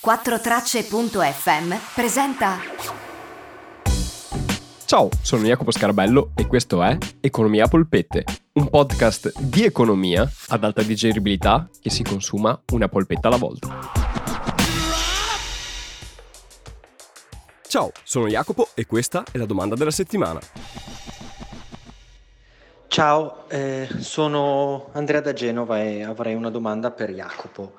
4tracce.fm presenta Ciao, sono Jacopo Scarabello e questo è Economia a polpette, un podcast di economia ad alta digeribilità che si consuma una polpetta alla volta. Ciao, sono Jacopo e questa è la domanda della settimana. Ciao, eh, sono Andrea da Genova e avrei una domanda per Jacopo.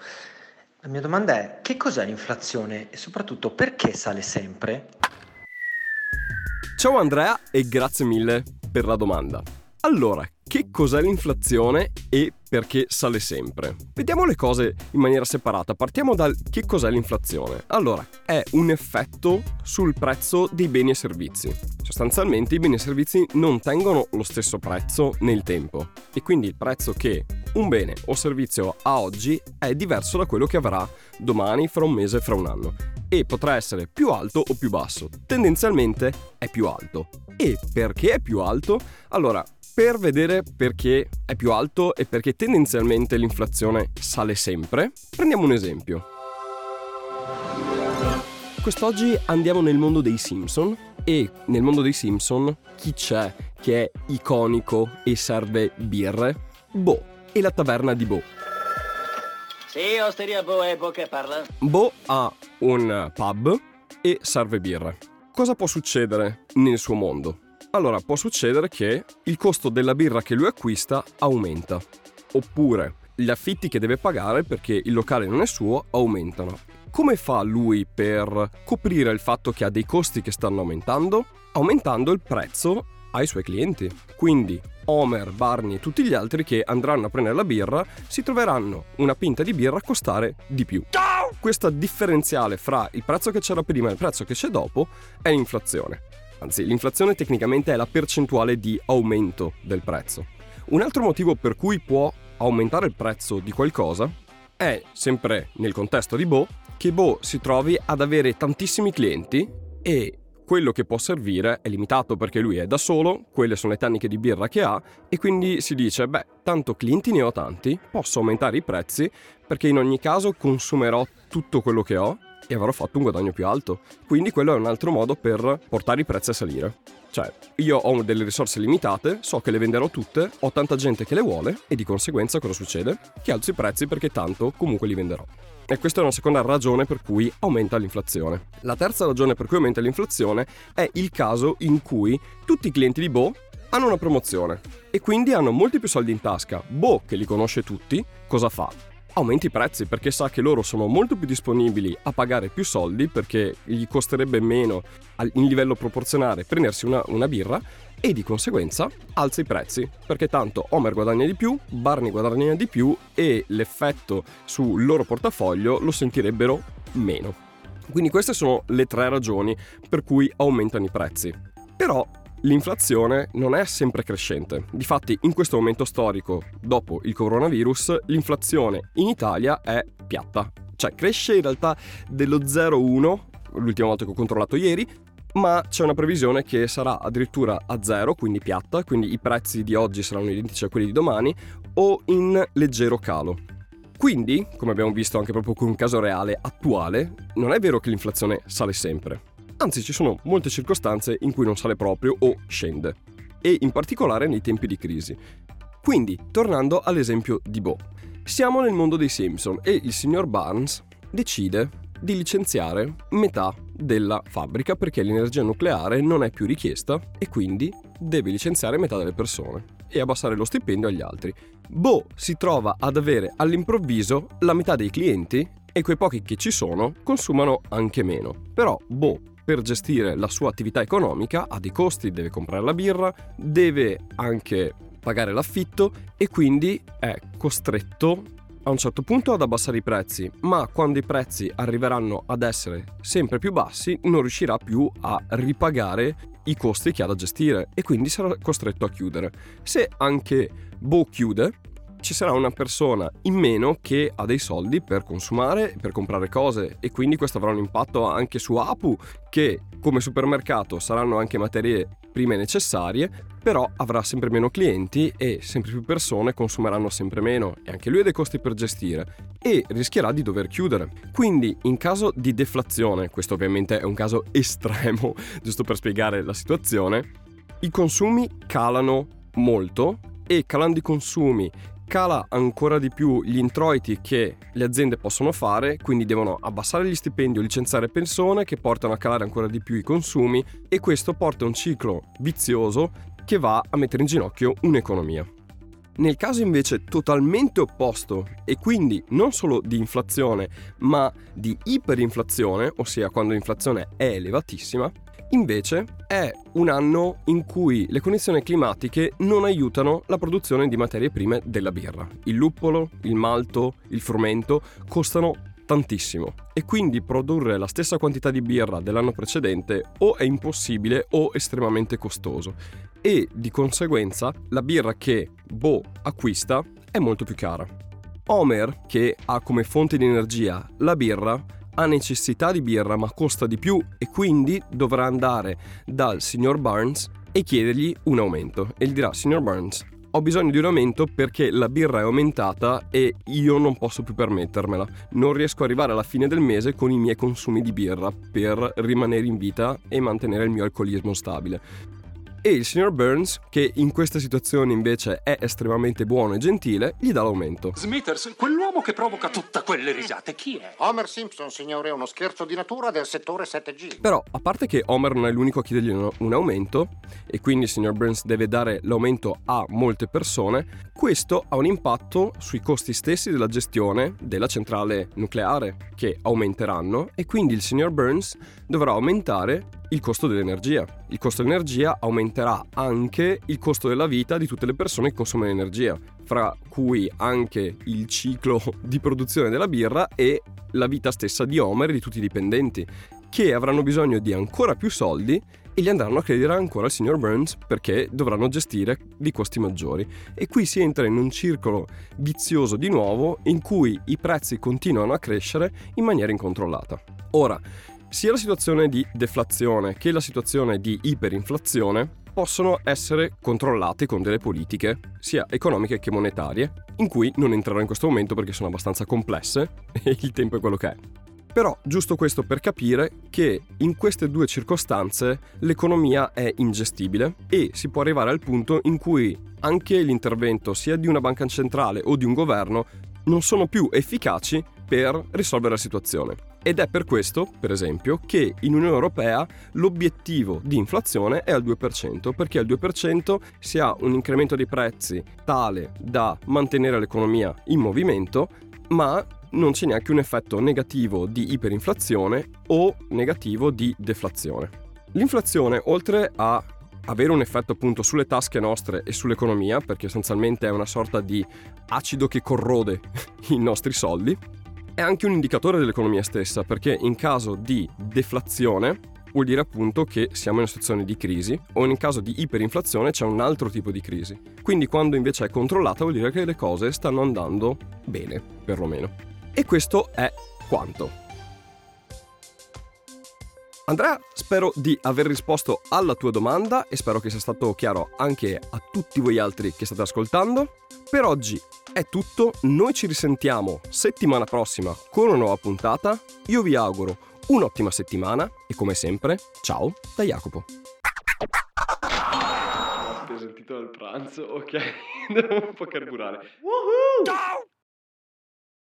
La mia domanda è che cos'è l'inflazione e soprattutto perché sale sempre? Ciao Andrea e grazie mille per la domanda. Allora, che cos'è l'inflazione e perché sale sempre? Vediamo le cose in maniera separata. Partiamo dal che cos'è l'inflazione. Allora, è un effetto sul prezzo dei beni e servizi. Sostanzialmente i beni e servizi non tengono lo stesso prezzo nel tempo e quindi il prezzo che un bene o servizio ha oggi è diverso da quello che avrà domani, fra un mese, fra un anno e potrà essere più alto o più basso. Tendenzialmente è più alto. E perché è più alto? Allora, per vedere perché è più alto e perché tendenzialmente l'inflazione sale sempre, prendiamo un esempio. Quest'oggi andiamo nel mondo dei Simpson e nel mondo dei Simpson chi c'è che è iconico e serve birre? Bo e la taverna di Bo. Sì, Osteria Bo è Bo che parla. Bo ha un pub e serve birre. Cosa può succedere nel suo mondo? allora può succedere che il costo della birra che lui acquista aumenta. Oppure gli affitti che deve pagare perché il locale non è suo aumentano. Come fa lui per coprire il fatto che ha dei costi che stanno aumentando? Aumentando il prezzo ai suoi clienti. Quindi Homer, Barney e tutti gli altri che andranno a prendere la birra si troveranno una pinta di birra a costare di più. Questa differenziale fra il prezzo che c'era prima e il prezzo che c'è dopo è l'inflazione. Anzi, l'inflazione tecnicamente è la percentuale di aumento del prezzo. Un altro motivo per cui può aumentare il prezzo di qualcosa è, sempre nel contesto di Bo, che Bo si trovi ad avere tantissimi clienti e quello che può servire è limitato perché lui è da solo, quelle sono le tecniche di birra che ha e quindi si dice, beh, tanto clienti ne ho tanti, posso aumentare i prezzi perché in ogni caso consumerò tutto quello che ho e avrò fatto un guadagno più alto. Quindi quello è un altro modo per portare i prezzi a salire. Cioè, io ho delle risorse limitate, so che le venderò tutte, ho tanta gente che le vuole e di conseguenza cosa succede? Che alzo i prezzi perché tanto comunque li venderò. E questa è una seconda ragione per cui aumenta l'inflazione. La terza ragione per cui aumenta l'inflazione è il caso in cui tutti i clienti di Bo hanno una promozione e quindi hanno molti più soldi in tasca. Bo, che li conosce tutti, cosa fa? Aumenti i prezzi perché sa che loro sono molto più disponibili a pagare più soldi perché gli costerebbe meno in livello proporzionale prendersi una, una birra e di conseguenza alza i prezzi perché tanto Homer guadagna di più, Barney guadagna di più e l'effetto sul loro portafoglio lo sentirebbero meno. Quindi queste sono le tre ragioni per cui aumentano i prezzi. Però L'inflazione non è sempre crescente. Difatti, in questo momento storico, dopo il coronavirus, l'inflazione in Italia è piatta. Cioè, cresce in realtà dello 0,1, l'ultima volta che ho controllato ieri, ma c'è una previsione che sarà addirittura a zero, quindi piatta, quindi i prezzi di oggi saranno identici a quelli di domani, o in leggero calo. Quindi, come abbiamo visto anche proprio con un caso reale attuale, non è vero che l'inflazione sale sempre anzi ci sono molte circostanze in cui non sale proprio o scende, e in particolare nei tempi di crisi. Quindi, tornando all'esempio di Bo, siamo nel mondo dei Simpson e il signor Barnes decide di licenziare metà della fabbrica perché l'energia nucleare non è più richiesta e quindi deve licenziare metà delle persone e abbassare lo stipendio agli altri. Bo si trova ad avere all'improvviso la metà dei clienti e quei pochi che ci sono consumano anche meno. Però Bo per gestire la sua attività economica ha dei costi, deve comprare la birra, deve anche pagare l'affitto e quindi è costretto a un certo punto ad abbassare i prezzi, ma quando i prezzi arriveranno ad essere sempre più bassi non riuscirà più a ripagare i costi che ha da gestire e quindi sarà costretto a chiudere. Se anche Bo chiude, ci sarà una persona in meno che ha dei soldi per consumare, per comprare cose e quindi questo avrà un impatto anche su Apu che come supermercato saranno anche materie prime necessarie, però avrà sempre meno clienti e sempre più persone consumeranno sempre meno e anche lui ha dei costi per gestire. e rischierà di dover chiudere. Quindi in caso di deflazione, questo ovviamente è un caso estremo, giusto per spiegare la situazione, i consumi calano molto e calando i consumi cala ancora di più gli introiti che le aziende possono fare, quindi devono abbassare gli stipendi o licenziare persone che portano a calare ancora di più i consumi e questo porta a un ciclo vizioso che va a mettere in ginocchio un'economia. Nel caso invece totalmente opposto e quindi non solo di inflazione ma di iperinflazione, ossia quando l'inflazione è elevatissima, Invece è un anno in cui le condizioni climatiche non aiutano la produzione di materie prime della birra. Il luppolo, il malto, il frumento costano tantissimo e quindi produrre la stessa quantità di birra dell'anno precedente o è impossibile o estremamente costoso e di conseguenza la birra che Bo acquista è molto più cara. Homer, che ha come fonte di energia la birra, ha necessità di birra ma costa di più e quindi dovrà andare dal signor Barnes e chiedergli un aumento e gli dirà signor Barnes ho bisogno di un aumento perché la birra è aumentata e io non posso più permettermela. Non riesco ad arrivare alla fine del mese con i miei consumi di birra per rimanere in vita e mantenere il mio alcolismo stabile. E il signor Burns, che in questa situazione invece è estremamente buono e gentile, gli dà l'aumento. Smithers, quell'uomo che provoca tutte quelle risate, chi è? Homer Simpson, signore, è uno scherzo di natura del settore 7G. Però, a parte che Homer non è l'unico a chiedergli un, un aumento, e quindi il signor Burns deve dare l'aumento a molte persone, questo ha un impatto sui costi stessi della gestione della centrale nucleare, che aumenteranno, e quindi il signor Burns dovrà aumentare il costo dell'energia. Il costo dell'energia aumenterà anche il costo della vita di tutte le persone che consumano energia, fra cui anche il ciclo di produzione della birra e la vita stessa di Homer e di tutti i dipendenti, che avranno bisogno di ancora più soldi e li andranno a credere ancora al signor Burns perché dovranno gestire di costi maggiori. E qui si entra in un circolo vizioso di nuovo in cui i prezzi continuano a crescere in maniera incontrollata. Ora, sia la situazione di deflazione che la situazione di iperinflazione possono essere controllate con delle politiche, sia economiche che monetarie, in cui non entrerò in questo momento perché sono abbastanza complesse e il tempo è quello che è. Però giusto questo per capire che in queste due circostanze l'economia è ingestibile e si può arrivare al punto in cui anche l'intervento sia di una banca centrale o di un governo non sono più efficaci per risolvere la situazione. Ed è per questo, per esempio, che in Unione Europea l'obiettivo di inflazione è al 2%, perché al 2% si ha un incremento dei prezzi tale da mantenere l'economia in movimento, ma non c'è neanche un effetto negativo di iperinflazione o negativo di deflazione. L'inflazione, oltre a avere un effetto appunto sulle tasche nostre e sull'economia, perché essenzialmente è una sorta di acido che corrode i nostri soldi, è anche un indicatore dell'economia stessa, perché in caso di deflazione vuol dire appunto che siamo in una situazione di crisi o in caso di iperinflazione c'è un altro tipo di crisi. Quindi quando invece è controllata vuol dire che le cose stanno andando bene, perlomeno. E questo è quanto. Andrea, spero di aver risposto alla tua domanda e spero che sia stato chiaro anche a tutti voi altri che state ascoltando. Per oggi è tutto, noi ci risentiamo settimana prossima con una nuova puntata. Io vi auguro un'ottima settimana e come sempre, ciao da Jacopo. Ti ho sentito al pranzo, ok, devo un po' carburare. Woohoo! Ciao!